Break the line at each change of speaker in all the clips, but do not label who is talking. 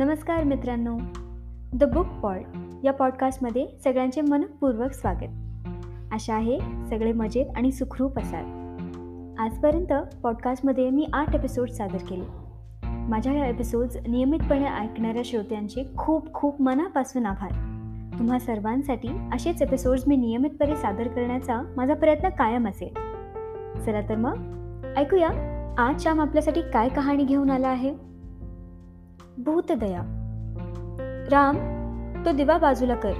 नमस्कार मित्रांनो. The book pod या पॉडकास्टमध्ये सगळ्यांचे मनपूर्वक स्वागत. आशा आहे सगळे मजेत आणि सुखरूप असाल. आजपर्यंत पॉडकास्टमध्ये मी आठ एपिसोड सादर केले. माझ्या या एपिसोड्स नियमितपणे ऐकणाऱ्या श्रोत्यांचे खूप खूप मनापासून आभार. तुम्हा सर्वांसाठी असेच एपिसोड्स मी नियमितपणे सादर करण्याचा माझा प्रयत्न कायम असेल. चला तर मग ऐकूया आज श्याम आपल्यासाठी काय कहाणी घेऊन आला आहे? भूतदया. राम तो दिवा बाजूला कर.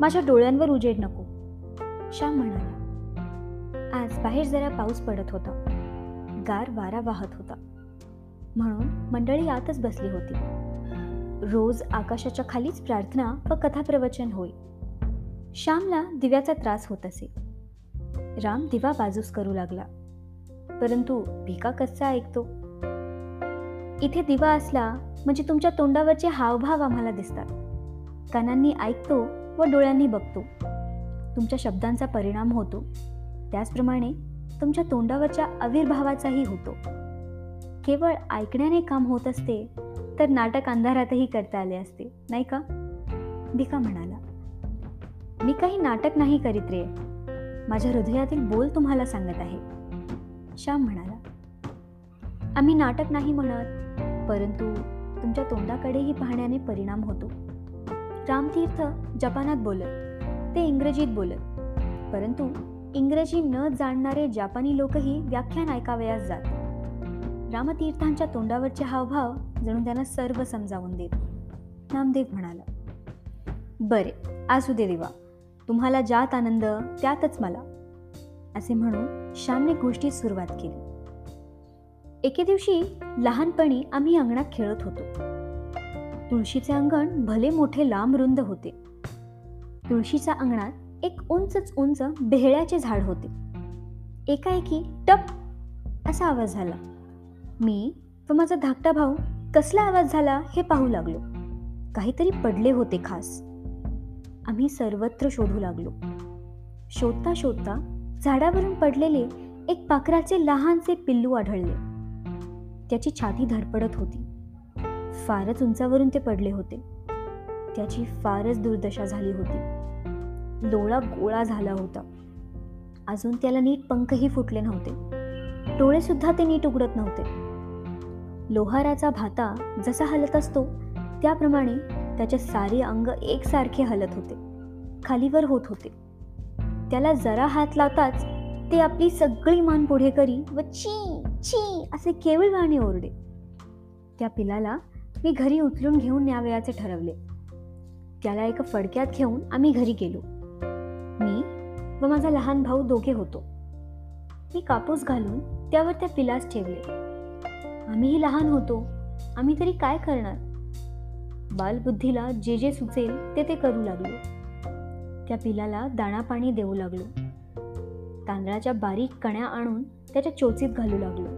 माझ्या डोळ्यांवर उजेड नको. श्याम म्हणाला. आज बाहेर जरा पाऊस पडत होता. गार वारा वाहत होता. म्हणून मंडळी आतच बसली होती. रोज आकाशाच्या खालीच प्रार्थना व कथाप्रवचन होय. श्यामला दिव्याचा त्रास होत असे. राम दिवा बाजूस करू लागला. परंतु भिका कसा ऐकतो. इथे दिवा असला म्हणजे तुमच्या तोंडावरचे हावभाव आम्हाला दिसतात. कानांनी ऐकतो व डोळ्यांनी बघतो. तुमच्या शब्दांचा परिणाम होतो. त्याचप्रमाणे तुमच्या तोंडावरच्या आविर्भावाचाही होतो. केवळ ऐकण्याने काम होत असते तर नाटक अंधारातही करता आले असते नाही का? भिका म्हणाला. मी काही नाटक नाही करीत रे. माझ्या हृदयातील बोल तुम्हाला सांगत आहे. श्याम म्हणाला. आम्ही नाटक नाही म्हणत. परंतु तुमच्या तोंडाकडेही पाहण्याने परिणाम होतो. रामतीर्थ जपानात बोलत ते इंग्रजीत बोलत. परंतु इंग्रजी न जाणणारे जापानी लोकही व्याख्यान ऐकावयास जात. रामतीर्थांच्या तोंडावरचे हावभाव जणू त्यांना सर्व समजावून देत. नामदेव म्हणाला बरे असू दे देवा. तुम्हाला ज्यात आनंद त्यातच मला. असे म्हणून श्यामने गोष्टीत सुरुवात केली. एके दिवशी लहानपणी आम्ही अंगणात खेळत होतो. तुळशीचे अंगण भले मोठे लांब रुंद होते. तुळशीच्या अंगणात एक उंचच उंच बेहळ्याचे झाड होते. एकाएकी टप असा आवाज झाला. मी व माझा धाकटा भाऊ कसला आवाज झाला हे पाहू लागलो. काहीतरी पडले होते खास. आम्ही सर्वत्र शोधू लागलो. शोधता शोधता झाडावरून पडलेले एक पाखराचे लहानसे पिल्लू आढळले. त्याची छाती धडपडत होती. फारच उंचावरून ते पडले होते. त्याची फारच दुर्दशा झाली होती. डोळा गोळा झाला होता. अजून त्याला नीट पंखही फुटले नव्हते. डोळे सुद्धा ते नीट उघडत नव्हते. लोहाराचा भाता जसा हलत असतो त्याप्रमाणे त्याचे सारे अंग एकसारखे हलत होते. खालीवर होत होते. त्याला जरा हात लावताच ते आपली सगळी मान पुढे करी व ची! ची असे केवळवाणे ओरडे. त्या पिलाला मी घरी उचलून घेऊन न्यावयाचे ठरवले. त्याला एका फडक्यात घेऊन आम्ही घरी गेलो. मी व माझा लहान भाऊ दोघे होतो. मी कापूस घालून त्यावर त्या पिलास ठेवले. आम्हीही लहान होतो. आम्ही तरी काय करणार? बालबुद्धीला जे जे सुचेल ते ते करू लागलो. त्या पिलाला दाणा पाणी देऊ लागलो. तांदळाच्या बारीक कण्या आणून त्याच्या चोचीत घालू लागलो.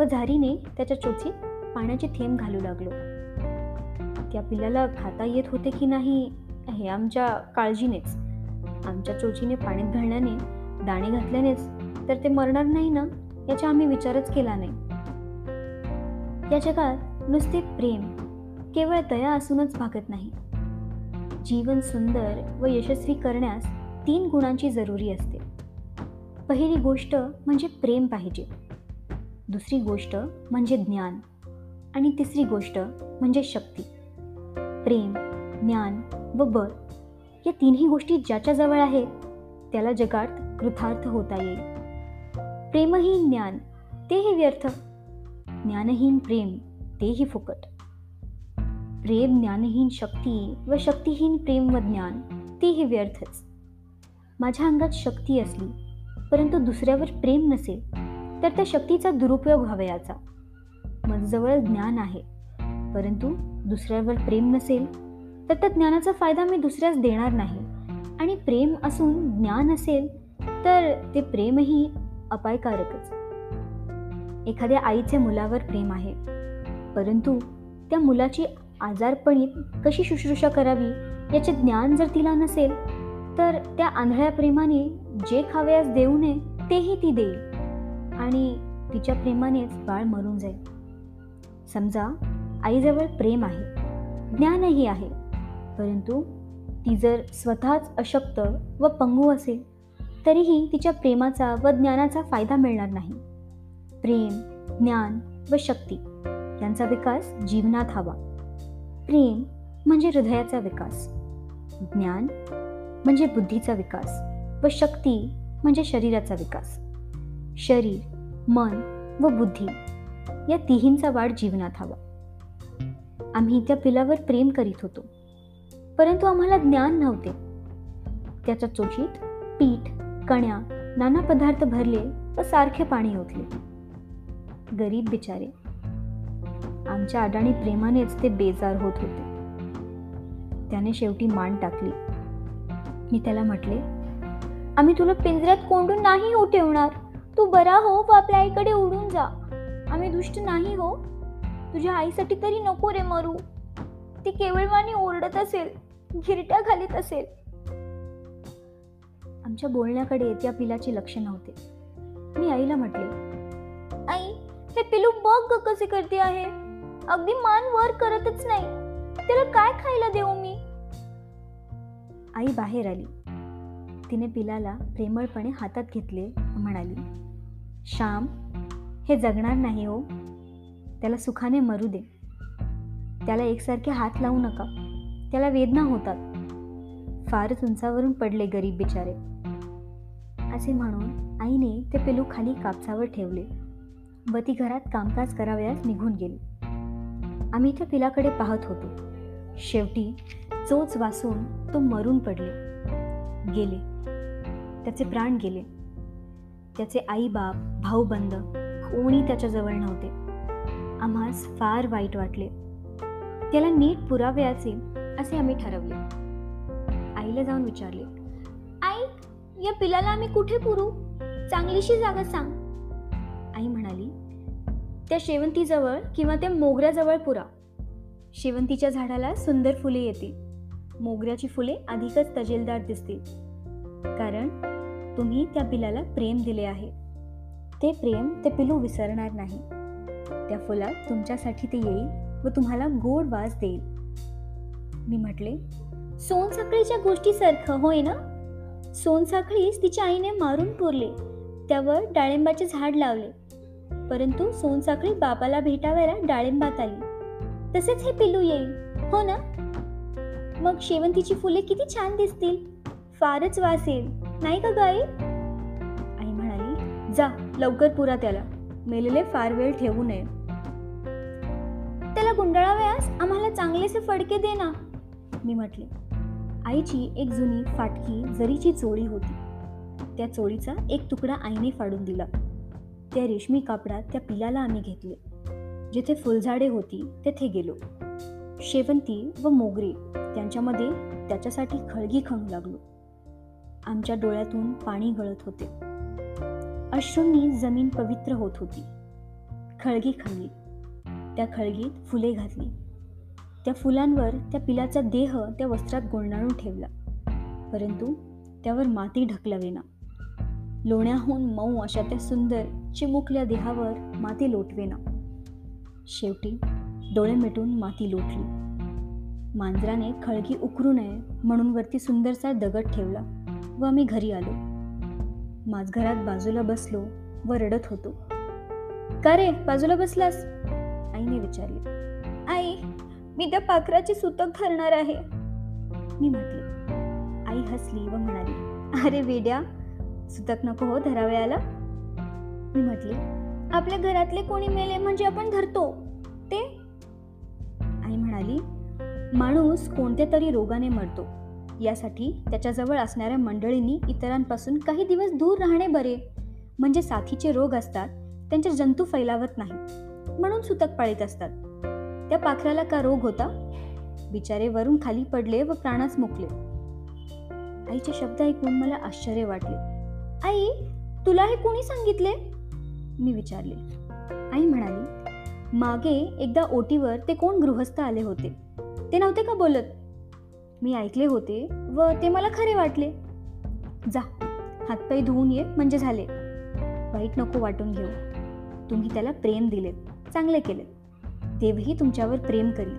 व झारीने त्याच्या चोचीत पाण्याचे थेंब घालू लागलो. त्या पिल्लाला खाता येत होते की नाही हे आमच्या काळजीनेच. आमच्या चोचीने पाण्यात घालण्याने दाणे घातल्यानेच. तर ते मरणार नाही ना याचा आम्ही विचारच केला नाही. या जगात नुसते प्रेम केवळ दया असूनच भागत नाही. जीवन सुंदर व यशस्वी करण्यास तीन गुणांची जरुरी असते. पहिली गोष्ट म्हणजे प्रेम पाहिजे. दुसरी गोष्ट म्हणजे ज्ञान. आणि तिसरी गोष्ट म्हणजे शक्ती. प्रेम ज्ञान व बळ या तिन्ही गोष्टी ज्याच्याजवळ आहेत त्याला जगात कृतार्थ होता येईल. प्रेमहीन ज्ञान तेही व्यर्थ. ज्ञानहीन प्रेम तेही फुकट. प्रेम ज्ञानहीन शक्ती व शक्तीहीन प्रेम व ज्ञान तेही व्यर्थच. माझ्या अंगात शक्ती असली परंतु दुसऱ्यावर प्रेम नसेल तर त्या शक्तीचा दुरुपयोग व्हावयाचा जवळ ज्ञान आहे परंतु दुसऱ्यावर प्रेम नसेल तर त्या ज्ञानाचा फायदा मी दुसऱ्यास देणार नाही. आणि प्रेम असून ज्ञान असेल तर ते प्रेमही अपायकारकच. एखाद्या आईचे मुलावर प्रेम आहे परंतु त्या मुलाची आजारपणीत कशी शुश्रूषा करावी याचे ज्ञान जर तिला नसेल तर त्या आंधळ्या प्रेमाने जे खाव्यास देऊ नये तेही ती देईल. आणि तिच्या प्रेमानेच बाळ मरून जाईल. समजा आईजवळ प्रेम आहे ज्ञानही आहे परंतु ती जर स्वतःच अशक्त व पंगू असेल तरीही तिच्या प्रेमाचा व ज्ञानाचा फायदा मिळणार नाही. प्रेम ज्ञान व शक्ती यांचा विकास जीवनात हवा. प्रेम म्हणजे हृदयाचा विकास. ज्ञान म्हणजे बुद्धीचा विकास व शक्ती म्हणजे शरीराचा विकास. शरीर मन व बुद्धी या तिहींचा वाढ जीवनात हवा. आम्ही त्या पिलावर प्रेम करीत होतो परंतु आम्हाला ज्ञान नव्हते. त्याच्या चोचीत पीठ कण्या नाना पदार्थ भरले व सारखे पाणी ओतले. गरीब बिचारे आमच्या अडाणी प्रेमानेच ते बेजार होत होते. त्याने शेवटी मान टाकली. मी त्याला म्हटले आम्ही तुला पिंजऱ्यात कोंडून नाही हो ठेवणार. तू बरा हो व आपल्या आईकडे उडून जा. आम्ही दुष्ट नाही हो. तुझ्या आईसाठी तरी नको रे मरू. ती केवळवाणी ओरडत असेल घिरट्या घालीत असेल. आमच्या बोलण्याकडे त्या पिलाचे लक्ष नव्हते. मी आईला म्हटले आई हे पिलू बघ ग कसे करते आहे. अगदी मान वर करतच नाही. त्याला काय खायला देऊ मी? आई बाहेर आली. तिने पिलाला प्रेमळपणे हातात घेतले म्हणाली श्याम हे जगणार नाही हो. त्याला सुखाने मरू दे. त्याला एकसारखे हात लावू नका. त्याला वेदना होतात. फारच उंचावरून पडले गरीब बिचारे. असे म्हणून आईने ते पेलू खाली कापसावर ठेवले. व ती घरात कामकाज करावयास निघून गेली. आम्ही त्या पिलाकडे पाहत होतो. शेवटी चोच वासून तो मरून पडले. गेले. त्याचे प्राण गेले. त्याचे आईबाप भाऊबंद कोणी त्याच्याजवळ नव्हते. आम्हास फार वाईट वाटले. त्याला नीट पुराव्याचे असे आम्ही ठरवले. आईला जाऊन विचारले आई या पिलाला आम्ही कुठे पुरू? चांगलीशी जागा सांग. आई म्हणाली त्या शेवंतीजवळ किंवा त्या मोगऱ्याजवळ पुरा. शेवंतीच्या झाडाला सुंदर फुले येतील. मोगऱ्याची फुले अधिकच तजेलदार दिसतील. कारण तुम्ही त्या पिलाला प्रेम दिले आहे. ते प्रेम ते पिलू विसरणार नाही. त्या फुलात तुमच्यासाठी ते येईल व तुम्हाला गोड वास देईल. मी म्हटले सोनसाखळीच्या गोष्टीसारखं होय ना? सोनसाखळीस तिच्या आईने मारून पुरले. त्यावर डाळिंबाचे झाड लावले. परंतु सोनसाखळी बाबाला भेटावायला डाळिंबात आली. तसेच हे पिलू येईल हो ना? मग शेवंतीची फुले किती छान दिसतील. फारच वास येईल. नाही का गाई? आई म्हणाली जा लवकर पुरा त्याला मेलेले फार वेळ ठेवू नये. त्याला गुंडाळाव्यास? आम्हाला चांगलेसे फडके दे ना. मी म्हटले आईची एक जुनी फाटकी जरीची चोळी होती. त्या चोळीचा एक तुकडा आईने फाडून दिला. त्या रेशमी कापडात त्या पिलाला आम्ही घेतले. जिथे फुलझाडे होती तेथे गेलो. शेवंती व मोगरे त्यांच्यामध्ये त्याच्यासाठी खळगी खणू लागलो. आमच्या डोळ्यातून पाणी गळत होते. अश्रूंनी जमीन पवित्र होत होती. खळगी खणली त्या खळगीत फुले घातली. त्या फुलांवर त्या पिलाचा देह त्या वस्त्रात गोंडाळून ठेवला. परंतु त्यावर माती ढकलवेना. लोण्याहून मऊ अशा त्या सुंदर चिमुकल्या देहावर माती लोटवेना. शेवटी डोळे मिटून माती लोटली. मांजराने खळगी उकरू नये म्हणून वरती सुंदरसा दगड ठेवला व आम्ही घरी आलो. माझघरात बाजूला बसलो व रडत होतो. का रे बाजूला बसलास? आईने विचारले. आई मी त्या पाखराचे सुतक धरणार आहे. मी म्हटले. आई हसली व म्हणाली अरे वेड्या सुतक नको हो धरावयाला. मी म्हटले आपल्या घरातले कोणी मेले म्हणजे आपण धरतो ते आई म्हणाली माणूस कोणत्या तरी रोगाने मरतो. यासाठी त्याच्याजवळ असणाऱ्या मंडळींनी इतरांपासून काही दिवस दूर राहणे बरे. म्हणजे साथीचे रोग असतात त्यांचे जंतू फैलावत नाही. म्हणून सुतक पाळीत असतात. त्या पाखराला का रोग होता? बिचारे वरून खाली पडले व प्राणास मुकले. आईचे शब्द ऐकून मला आश्चर्य वाटले. आई तुला हे कोणी सांगितले? मी विचारले. आई म्हणाली मागे एकदा ओटीवर ते कोण गृहस्थ आले होते? ते नव्हते का बोलत? मी ऐकले होते व ते मला खरे वाटले. जा हातपाय धुवून ये म्हणजे झाले. वाईट नको वाटून घेऊ. तुम्ही त्याला प्रेम दिले चांगले केले. देवही तुमच्यावर प्रेम करी.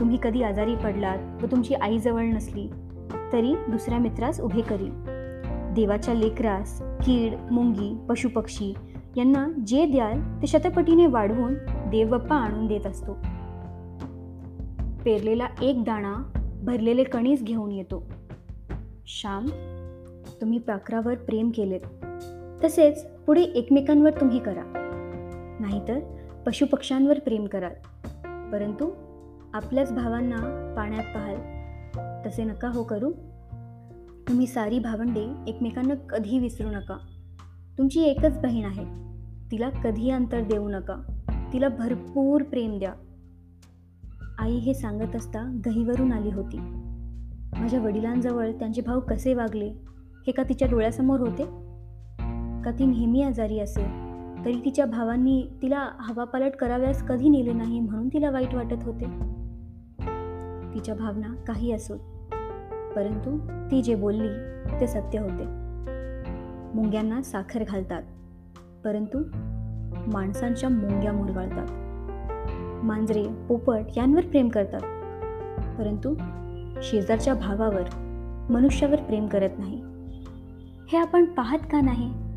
तुम्ही कधी आजारी पडलात व तुमची आई जवळ नसली तरी दुसऱ्या मित्रास उभे करी. देवाच्या लेकरास कीड मुंगी पशुपक्षी यांना जे द्याल ते शतपटीने वाढवून देवबाप्पा आणून देत असतो. पेरलेला एक दाणा भरलेले कणीस घेऊन येतो. श्याम तुम्ही पाखरावर प्रेम केलेत. तसेच पुढे एकमेकांवर तुम्ही करा. नाहीतर पशुपक्ष्यांवर प्रेम कराल. परंतु आपल्याच भावांना पाण्यात पाहाल. तसे नका हो करू. तुम्ही सारी भावंडे एकमेकांना कधी विसरू नका. तुमची एकच बहीण आहे. तिला कधी अंतर देऊ नका. तिला भरपूर प्रेम द्या. आई हे सांगत असता गहीवरून आली होती. माझ्या वडिलांजवळ त्यांचे भाऊ कसे वागले हे का तिच्या डोळ्यासमोर होते? का ती नेहमी आजारी असेल तरी तिच्या भावांनी तिला हवापालट कराव्यास कधी नेले नाही म्हणून तिला वाईट वाटत होते? तिच्या भावना काही असोत परंतु ती जे बोलली ते सत्य होते. मुंग्यांना साखर घालतात परंतु माणसांच्या मुंग्या मुरगाळतात. मांजरे पोपट यांवर प्रेम करतात. परंतु शेजारच्या भावावर मनुष्यावर प्रेम करत नाही. हे आपण पाहत का नाही?